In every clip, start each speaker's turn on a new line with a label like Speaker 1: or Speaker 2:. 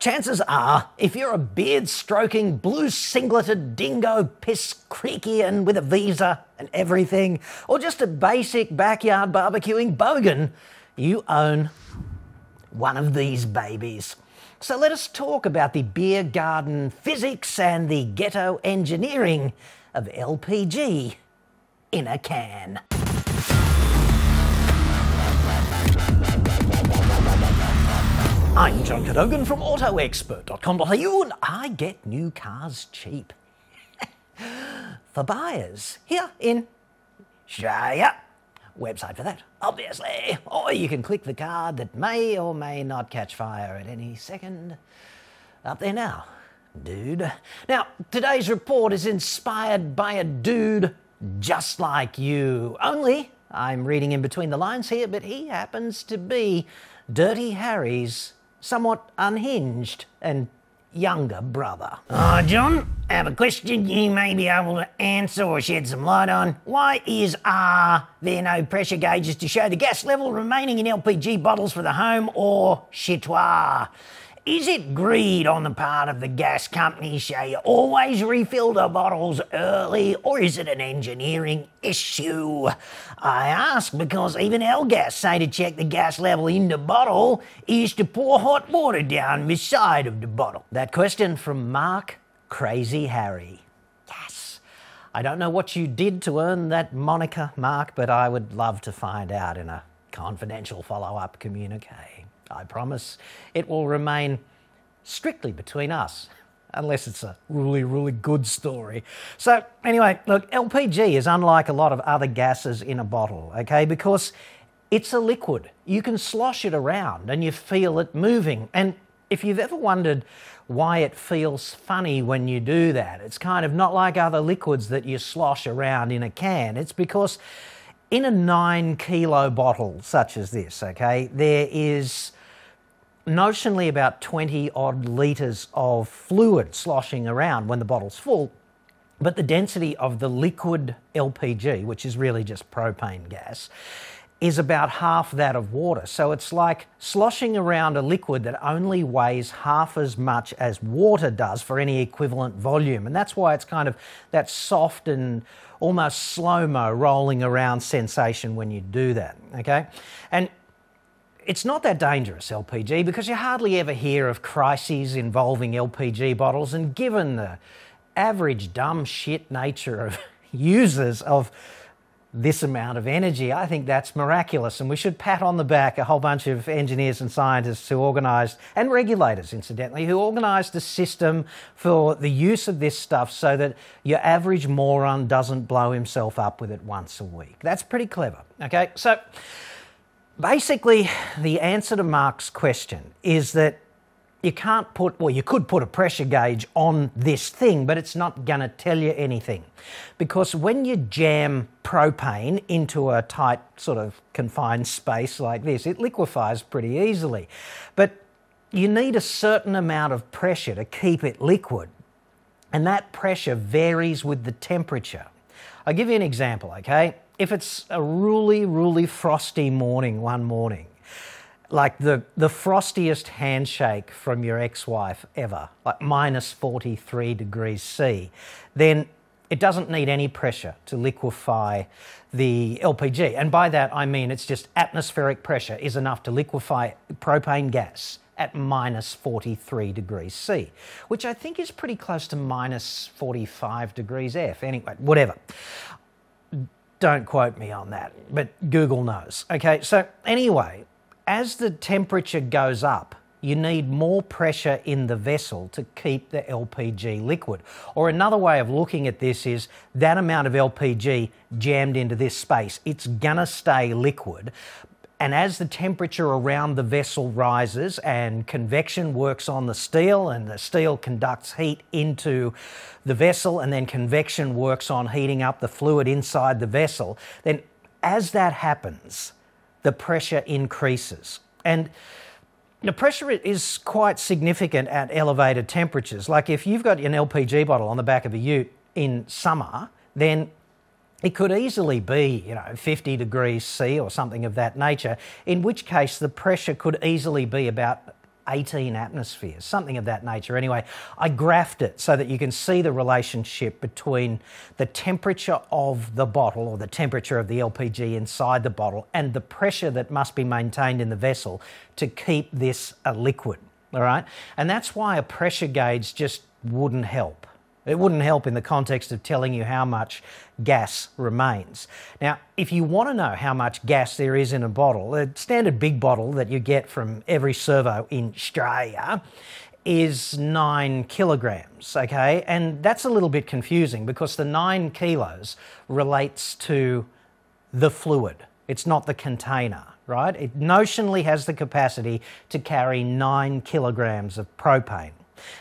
Speaker 1: Chances are, if you're a beard stroking, blue singleted dingo, piss creaky with a visa and everything, or just a basic backyard barbecuing bogan, you own one of these babies. So let us talk about the beer garden physics and the ghetto engineering of LPG in a can. I'm John Cadogan from AutoExpert.com.au and I get new cars cheap. for buyers here in Australia. Website for that, obviously. Or you can click the card that may or may not catch fire at any second. Up there now, dude. Now, today's report is inspired by a dude just like you. Only, I'm reading in between the lines here, but he happens to be Dirty Harry's somewhat unhinged and younger brother.
Speaker 2: Oh, John, I have a question you may be able to answer or shed some light on. Why is are there no pressure gauges to show the gas level remaining in LPG bottles for the home or chitoir? Is it greed on the part of the gas company, so you always refill the bottles early, or is it an engineering issue? I ask because even Elgas say to check the gas level in the bottle is to pour hot water down the side of the bottle.
Speaker 1: That question from Mark Crazy Harry. Yes. I don't know what you did to earn that moniker, Mark, but I would love to find out in a confidential follow up communique. I promise it will remain strictly between us, unless it's a really, really good story. So, anyway, look, LPG is unlike a lot of other gases in a bottle, okay, because it's a liquid. You can slosh it around and you feel it moving. And if you've ever wondered why it feels funny when you do that, it's kind of not like other liquids that you slosh around in a can. It's because in a nine kilo bottle, such as this, okay, there is notionally about 20 odd litres of fluid sloshing around when the bottle's full. But the density of the liquid LPG, which is really just propane gas, is about half that of water. So it's like sloshing around a liquid that only weighs half as much as water does for any equivalent volume. And that's why it's kind of that soft and almost slow mo rolling around sensation when you do that. Okay? And it's not that dangerous, LPG, because you hardly ever hear of crises involving LPG bottles, and given the average dumb shit nature of users of this amount of energy, I think that's miraculous. And we should pat on the back a whole bunch of engineers and scientists who organised, and regulators incidentally, who organised a system for the use of this stuff so that your average moron doesn't blow himself up with it once a week. That's pretty clever. Okay, so basically, the answer to Mark's question is that you can't put, well, you could put a pressure gauge on this thing, but it's not going to tell you anything. Because when you jam propane into a tight, sort of confined space like this, it liquefies pretty easily. But you need a certain amount of pressure to keep it liquid, and that pressure varies with the temperature. I'll give you an example, okay? If it's a really, really frosty morning one morning, like the, the frostiest handshake from your ex wife ever, like minus 43 degrees C, then it doesn't need any pressure to liquefy the LPG. And by that, I mean it's just atmospheric pressure is enough to liquefy propane gas at minus 43 degrees C, which I think is pretty close to minus 45 degrees F. Anyway, whatever. Don't quote me on that, but Google knows. Okay, so anyway, as the temperature goes up, you need more pressure in the vessel to keep the LPG liquid. Or another way of looking at this is that amount of LPG jammed into this space, it's gonna stay liquid, and as the temperature around the vessel rises and convection works on the steel and the steel conducts heat into the vessel and then convection works on heating up the fluid inside the vessel, then as that happens, the pressure increases. And the pressure is quite significant at elevated temperatures. Like if you've got an LPG bottle on the back of a ute in summer, then it could easily be, you know, 50 degrees C or something of that nature, in which case the pressure could easily be about 18 atmospheres, something of that nature. Anyway, I graphed it so that you can see the relationship between the temperature of the bottle or the temperature of the LPG inside the bottle and the pressure that must be maintained in the vessel to keep this a liquid. All right, and that's why a pressure gauge just wouldn't help. It wouldn't help in the context of telling you how much gas remains. Now, if you want to know how much gas there is in a bottle, a standard big bottle that you get from every servo in Australia is nine kilograms, okay? And that's a little bit confusing because the nine kilos relates to the fluid, it's not the container. Right? It notionally has the capacity to carry nine kilograms of propane.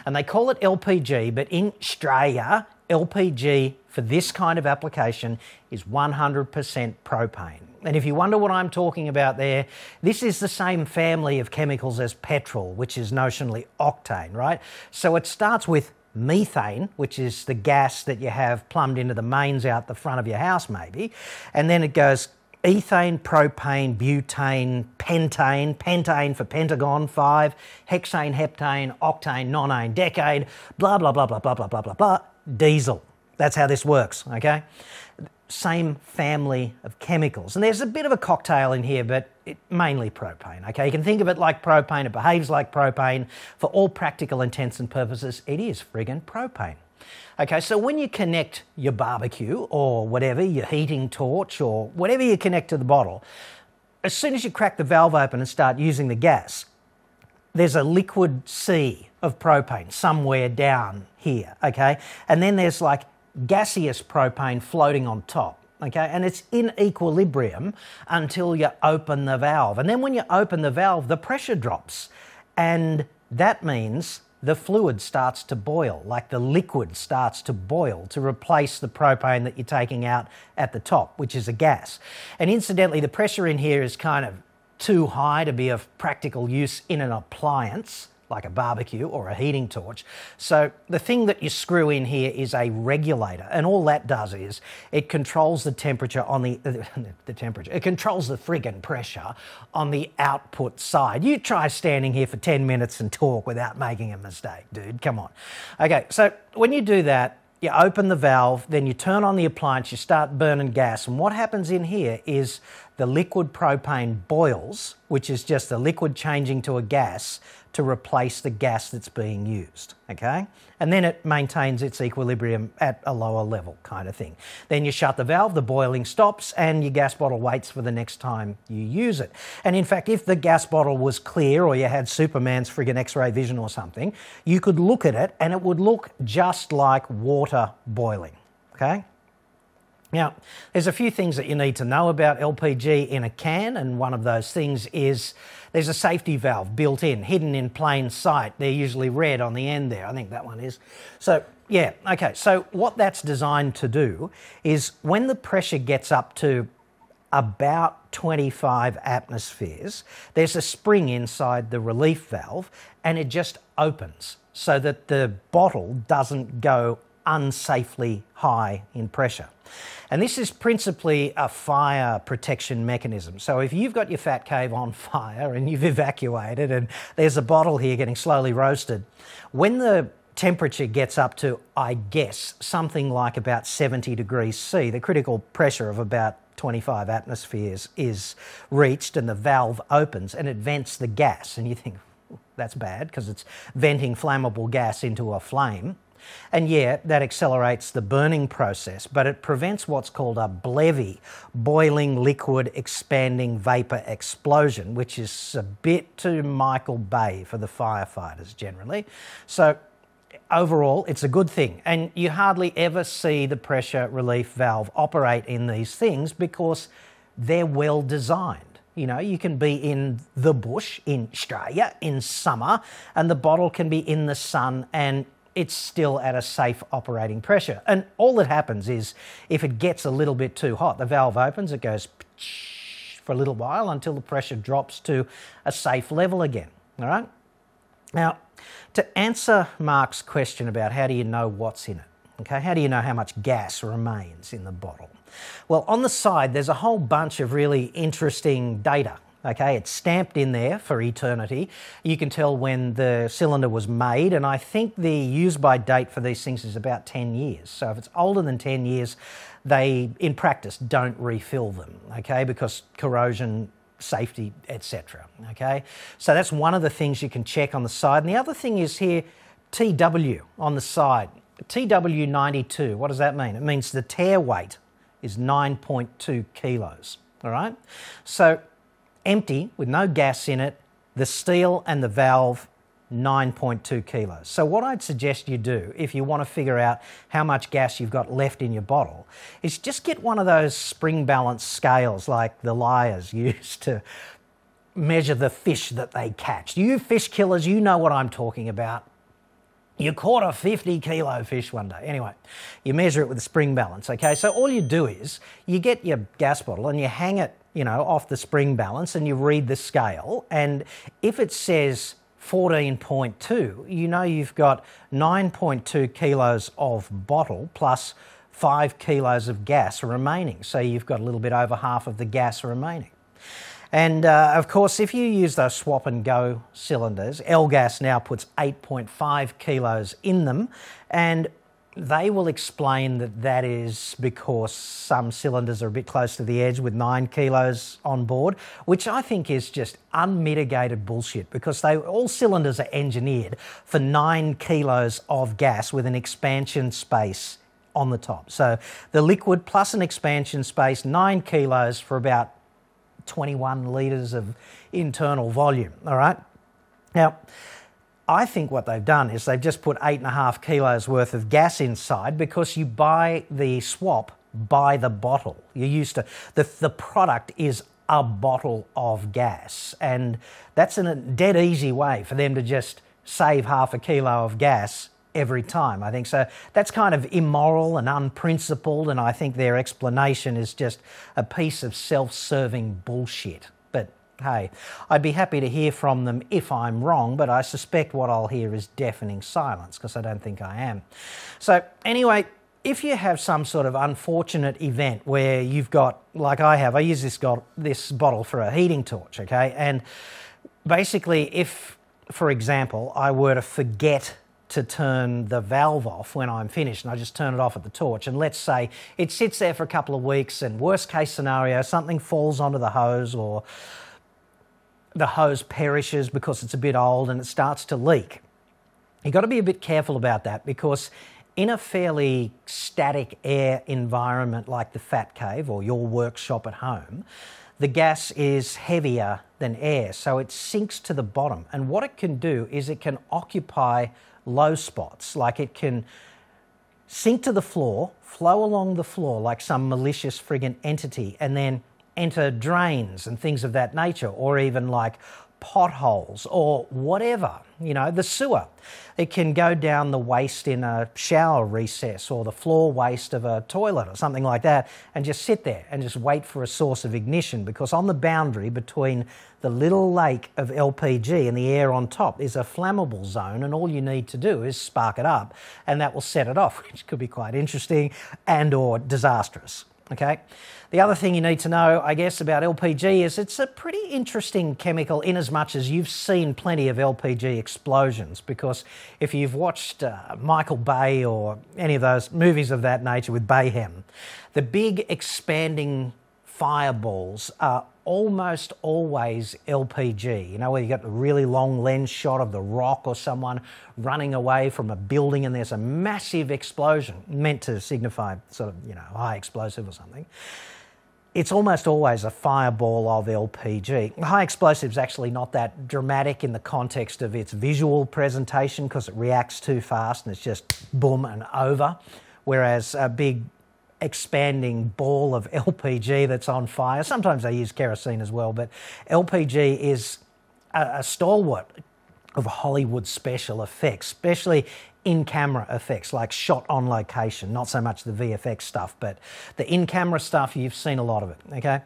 Speaker 1: And they call it LPG, but in Australia, LPG for this kind of application is 100% propane. And if you wonder what I'm talking about there, this is the same family of chemicals as petrol, which is notionally octane, right? So it starts with methane, which is the gas that you have plumbed into the mains out the front of your house, maybe. And then it goes ethane, propane, butane, pentane, pentane for pentagon, five, hexane, heptane, octane, nonane, decane, blah, blah, blah, blah, blah, blah, blah, blah, blah, diesel. That's how this works, okay? Same family of chemicals. And there's a bit of a cocktail in here, but it, mainly propane, okay? You can think of it like propane, it behaves like propane. For all practical intents and purposes, it is friggin' propane. Okay, so when you connect your barbecue or whatever, your heating torch or whatever you connect to the bottle, as soon as you crack the valve open and start using the gas, there's a liquid sea of propane somewhere down here, okay? And then there's like gaseous propane floating on top, okay? And it's in equilibrium until you open the valve. And then when you open the valve, the pressure drops. And that means the fluid starts to boil, like the liquid starts to boil to replace the propane that you're taking out at the top, which is a gas. And incidentally, the pressure in here is kind of too high to be of practical use in an appliance like a barbecue or a heating torch. So the thing that you screw in here is a regulator, and all that does is it controls the temperature on the the temperature. It controls the friggin' pressure on the output side. You try standing here for 10 minutes and talk without making a mistake, dude. Come on. Okay, so when you do that, you open the valve, then you turn on the appliance, you start burning gas, and what happens in here is the liquid propane boils, which is just the liquid changing to a gas to replace the gas that's being used, okay? And then it maintains its equilibrium at a lower level, kind of thing. Then you shut the valve, the boiling stops, and your gas bottle waits for the next time you use it. And in fact, if the gas bottle was clear or you had Superman's friggin' X ray vision or something, you could look at it and it would look just like water boiling, okay? Now, there's a few things that you need to know about LPG in a can, and one of those things is there's a safety valve built in, hidden in plain sight. They're usually red on the end there. I think that one is. So, yeah, okay. So, what that's designed to do is when the pressure gets up to about 25 atmospheres, there's a spring inside the relief valve and it just opens so that the bottle doesn't go unsafely high in pressure. And this is principally a fire protection mechanism. So if you've got your fat cave on fire and you've evacuated and there's a bottle here getting slowly roasted, when the temperature gets up to, I guess, something like about 70 degrees C, the critical pressure of about 25 atmospheres is reached and the valve opens and it vents the gas. And you think, that's bad because it's venting flammable gas into a flame. And yeah, that accelerates the burning process, but it prevents what's called a BLEVE, boiling liquid expanding vapor explosion, which is a bit too Michael Bay for the firefighters generally. So overall, it's a good thing. And you hardly ever see the pressure relief valve operate in these things because they're well designed. You know, you can be in the bush in Australia in summer, and the bottle can be in the sun and it's still at a safe operating pressure. And all that happens is if it gets a little bit too hot, the valve opens, it goes for a little while until the pressure drops to a safe level again. All right? Now, to answer Mark's question about how do you know what's in it, okay, how do you know how much gas remains in the bottle? Well, on the side, there's a whole bunch of really interesting data Okay, it's stamped in there for eternity. You can tell when the cylinder was made, and I think the use by date for these things is about 10 years. So if it's older than 10 years, they, in practice, don't refill them, okay, because corrosion, safety, etc. Okay, so that's one of the things you can check on the side. And the other thing is here, TW on the side. TW92, what does that mean? It means the tare weight is 9.2 kilos. All right, so empty with no gas in it, the steel and the valve 9.2 kilos. So, what I'd suggest you do if you want to figure out how much gas you've got left in your bottle is just get one of those spring balance scales like the liars use to measure the fish that they catch. You fish killers, you know what I'm talking about. You caught a 50 kilo fish one day. Anyway, you measure it with a spring balance, okay? So all you do is you get your gas bottle and you hang it, you know, off the spring balance and you read the scale. And if it says 14.2, you know you've got 9.2 kilos of bottle plus five kilos of gas remaining. So you've got a little bit over half of the gas remaining. And uh, of course, if you use those swap and go cylinders, Elgas now puts 8.5 kilos in them, and they will explain that that is because some cylinders are a bit close to the edge with nine kilos on board, which I think is just unmitigated bullshit because they all cylinders are engineered for nine kilos of gas with an expansion space on the top. So the liquid plus an expansion space, nine kilos for about 21 litres of internal volume. All right. Now, I think what they've done is they've just put eight and a half kilos worth of gas inside because you buy the swap by the bottle. You're used to the the product is a bottle of gas, and that's a dead easy way for them to just save half a kilo of gas every time. I think so. That's kind of immoral and unprincipled, and I think their explanation is just a piece of self serving bullshit. Hey, I'd be happy to hear from them if I'm wrong, but I suspect what I'll hear is deafening silence because I don't think I am. So, anyway, if you have some sort of unfortunate event where you've got, like I have, I use this, got, this bottle for a heating torch, okay? And basically, if, for example, I were to forget to turn the valve off when I'm finished and I just turn it off at the torch. And let's say it sits there for a couple of weeks, and worst case scenario, something falls onto the hose or the hose perishes because it's a bit old and it starts to leak. You've got to be a bit careful about that because in a fairly static air environment like the Fat Cave or your workshop at home, the gas is heavier than air, so it sinks to the bottom. And what it can do is it can occupy low spots, like it can sink to the floor, flow along the floor like some malicious friggin' entity, and then enter drains and things of that nature, or even like potholes or whatever, you know, the sewer. It can go down the waste in a shower recess or the floor waste of a toilet or something like that and just sit there and just wait for a source of ignition because on the boundary between the little lake of LPG and the air on top is a flammable zone and all you need to do is spark it up and that will set it off, which could be quite interesting and or disastrous. Okay. The other thing you need to know, I guess, about LPG is it's a pretty interesting chemical in as much as you've seen plenty of LPG explosions. Because if you've watched uh, Michael Bay or any of those movies of that nature with Bayhem, the big expanding fireballs are almost always LPG. You know, where you got the really long lens shot of the rock or someone running away from a building and there's a massive explosion meant to signify sort of, you know, high explosive or something. It's almost always a fireball of LPG. High explosive is actually not that dramatic in the context of its visual presentation because it reacts too fast and it's just boom and over. Whereas a big expanding ball of LPG that's on fire. Sometimes they use kerosene as well, but LPG is a, a stalwart of Hollywood special effects, especially in camera effects, like shot on location, not so much the VFX stuff, but the in camera stuff, you've seen a lot of it, okay?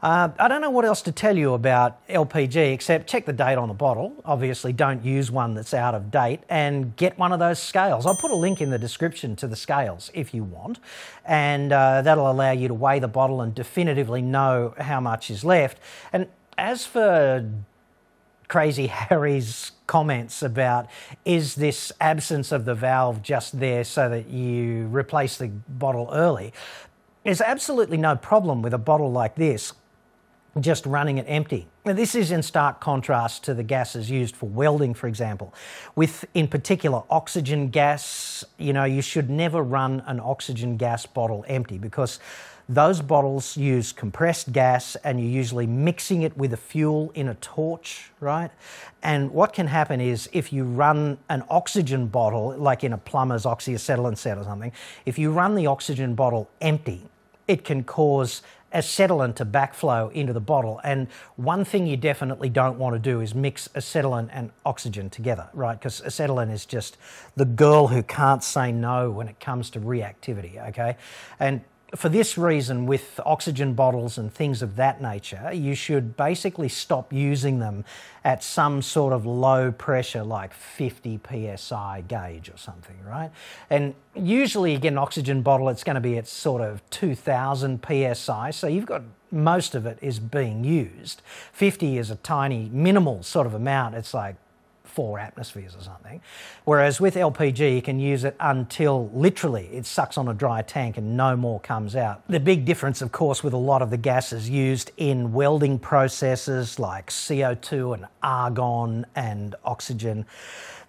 Speaker 1: Uh, I don't know what else to tell you about LPG except check the date on the bottle. Obviously, don't use one that's out of date and get one of those scales. I'll put a link in the description to the scales if you want, and uh, that'll allow you to weigh the bottle and definitively know how much is left. And as for Crazy Harry's comments about is this absence of the valve just there so that you replace the bottle early, there's absolutely no problem with a bottle like this just running it empty. Now, this is in stark contrast to the gases used for welding, for example. With, in particular, oxygen gas, you know, you should never run an oxygen gas bottle empty because those bottles use compressed gas and you're usually mixing it with a fuel in a torch, right? And what can happen is if you run an oxygen bottle, like in a plumber's oxyacetylene set or something, if you run the oxygen bottle empty, it can cause acetylene to backflow into the bottle. And one thing you definitely don't want to do is mix acetylene and oxygen together, right? Because acetylene is just the girl who can't say no when it comes to reactivity, okay? And for this reason, with oxygen bottles and things of that nature, you should basically stop using them at some sort of low pressure, like 50 psi gauge or something, right? And usually, you get an oxygen bottle, it's going to be at sort of 2000 psi, so you've got most of it is being used. 50 is a tiny, minimal sort of amount. It's like four atmospheres or something. Whereas with LPG, you can use it until literally it sucks on a dry tank and no more comes out. The big difference, of course, with a lot of the gases used in welding processes like CO2 and argon and oxygen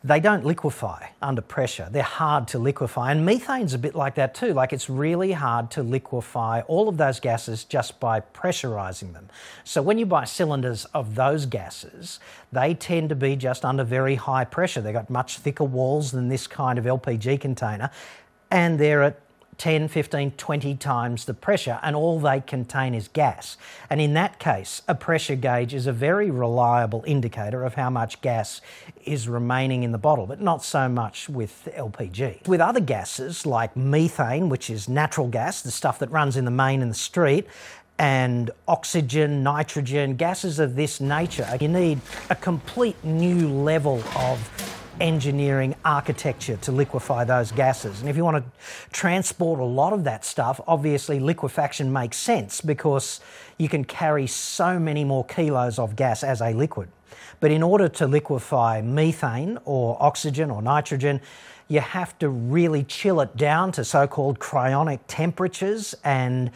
Speaker 1: they don't liquefy under pressure. They're hard to liquefy. And methane's a bit like that too. Like it's really hard to liquefy all of those gases just by pressurizing them. So when you buy cylinders of those gases, they tend to be just under very high pressure. They've got much thicker walls than this kind of LPG container. And they're at 10, 15, 20 times the pressure, and all they contain is gas. And in that case, a pressure gauge is a very reliable indicator of how much gas is remaining in the bottle, but not so much with LPG. With other gases like methane, which is natural gas, the stuff that runs in the main and the street, and oxygen, nitrogen, gases of this nature, you need a complete new level of engineering architecture to liquefy those gases. And if you want to transport a lot of that stuff, obviously liquefaction makes sense because you can carry so many more kilos of gas as a liquid. But in order to liquefy methane or oxygen or nitrogen, you have to really chill it down to so called cryogenic temperatures and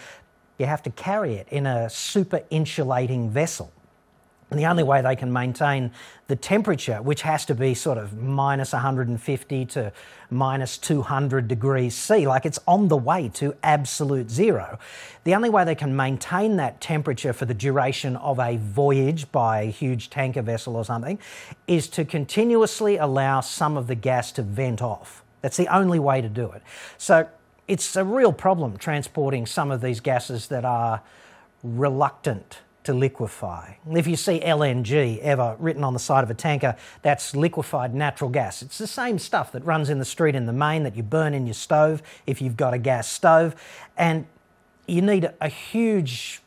Speaker 1: you have to carry it in a super insulating vessel. And the only way they can maintain the temperature, which has to be sort of minus 150 to minus 200 degrees C, like it's on the way to absolute zero, the only way they can maintain that temperature for the duration of a voyage by a huge tanker vessel or something is to continuously allow some of the gas to vent off. That's the only way to do it. So it's a real problem transporting some of these gases that are reluctant to liquefy. If you see LNG ever written on the side of a tanker, that's liquefied natural gas. It's the same stuff that runs in the street in the main that you burn in your stove if you've got a gas stove. And you need a huge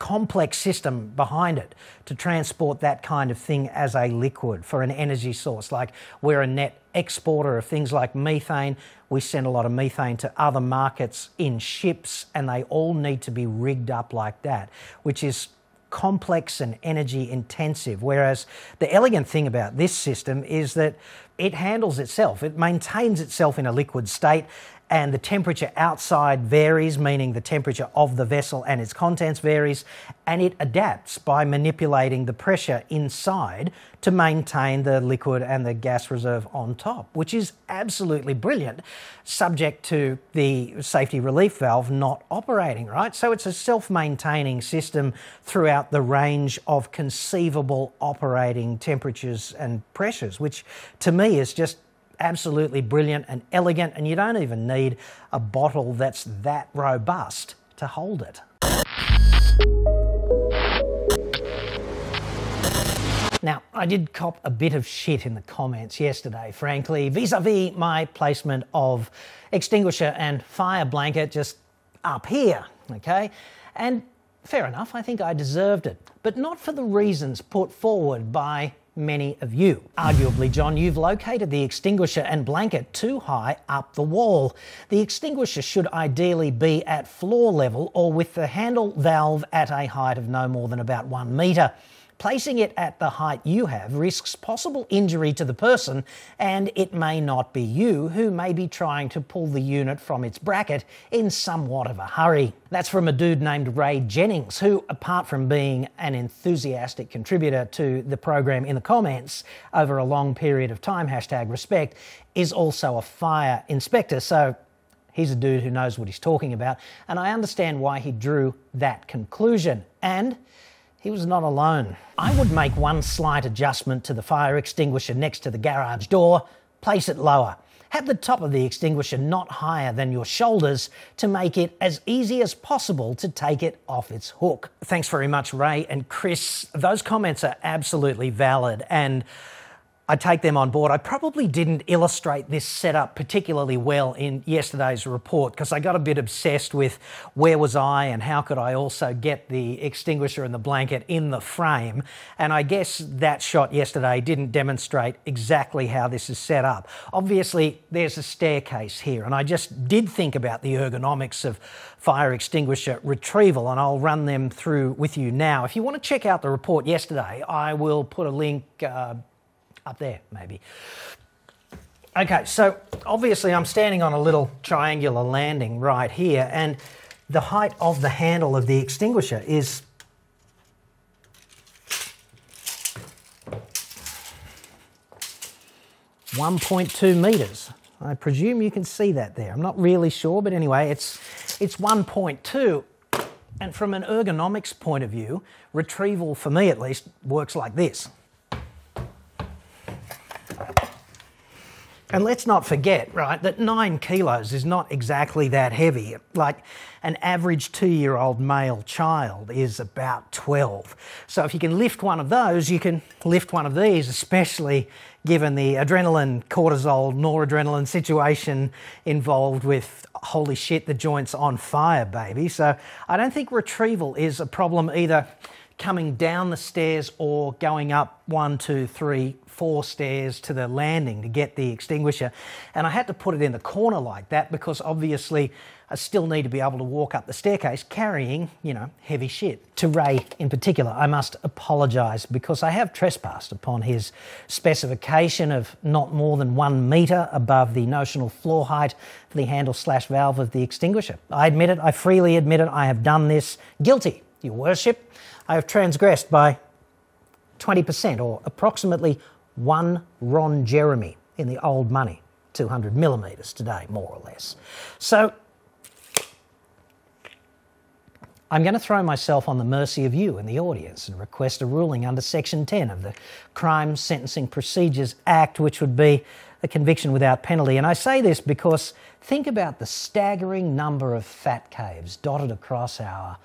Speaker 1: complex system behind it to transport that kind of thing as a liquid for an energy source. Like we're a net exporter of things like methane. We send a lot of methane to other markets in ships, and they all need to be rigged up like that, which is complex and energy intensive. Whereas the elegant thing about this system is that it handles itself, it maintains itself in a liquid state, and the temperature outside varies, meaning the temperature of the vessel and its contents varies, and it adapts by manipulating the pressure inside to maintain the liquid and the gas reserve on top, which is absolutely brilliant, subject to the safety relief valve not operating, right? So it's a self maintaining system throughout the range of conceivable operating temperatures and pressures, which to me is just absolutely brilliant and elegant, and you don't even need a bottle that's that robust to hold it. Now, I did cop a bit of shit in the comments yesterday, frankly, vis a vis my placement of extinguisher and fire blanket just up here, okay? And fair enough, I think I deserved it, but not for the reasons put forward by many of you. Arguably, John, you've located the extinguisher and blanket too high up the wall. The extinguisher should ideally be at floor level or with the handle valve at a height of no more than about one metre. Placing it at the height you have risks possible injury to the person, and it may not be you who may be trying to pull the unit from its bracket in somewhat of a hurry. That's from a dude named Ray Jennings, who, apart from being an enthusiastic contributor to the program in the comments over a long period of time, hashtag respect, is also a fire inspector. So He's a dude who knows what he's talking about, and I understand why he drew that conclusion. And he was not alone. I would make one slight adjustment to the fire extinguisher next to the garage door, place it lower. Have the top of the extinguisher not higher than your shoulders to make it as easy as possible to take it off its hook. Thanks very much, Ray and Chris. Those comments are absolutely valid and I take them on board. I probably didn't illustrate this setup particularly well in yesterday's report because I got a bit obsessed with where was I and how could I also get the extinguisher and the blanket in the frame. And I guess that shot yesterday didn't demonstrate exactly how this is set up. Obviously, there's a staircase here, and I just did think about the ergonomics of fire extinguisher retrieval, and I'll run them through with you now. If you want to check out the report yesterday, I will put a link. Uh, up there, maybe. Okay, so obviously I'm standing on a little triangular landing right here, and the height of the handle of the extinguisher is one point two meters. I presume you can see that there. I'm not really sure, but anyway, it's it's 1.2. And from an ergonomics point of view, retrieval for me at least works like this. And let's not forget, right, that nine kilos is not exactly that heavy. Like an average two year old male child is about 12. So if you can lift one of those, you can lift one of these, especially given the adrenaline, cortisol, noradrenaline situation involved with holy shit, the joint's on fire, baby. So I don't think retrieval is a problem either coming down the stairs or going up one, two, three, four stairs to the landing to get the extinguisher. And I had to put it in the corner like that because obviously I still need to be able to walk up the staircase carrying, you know, heavy shit. To Ray in particular, I must apologise because I have trespassed upon his specification of not more than one metre above the notional floor height for the handle slash valve of the extinguisher. I admit it, I freely admit it, I have done this. Guilty, Your Worship. I have transgressed by 20% or approximately one Ron Jeremy in the old money, 200 millimetres today, more or less. So I'm going to throw myself on the mercy of you in the audience and request a ruling under Section 10 of the Crime Sentencing Procedures Act, which would be a conviction without penalty. And I say this because think about the staggering number of fat caves dotted across our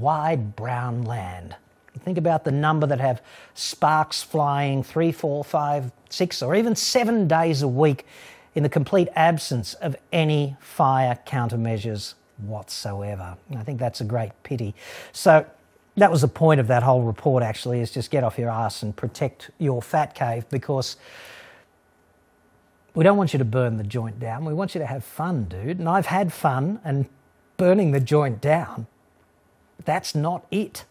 Speaker 1: wide brown land. Think about the number that have sparks flying three, four, five, six, or even seven days a week in the complete absence of any fire countermeasures whatsoever. I think that's a great pity. So that was the point of that whole report actually is just get off your ass and protect your fat cave because we don't want you to burn the joint down. We want you to have fun, dude. And I've had fun and burning the joint down. That's not it.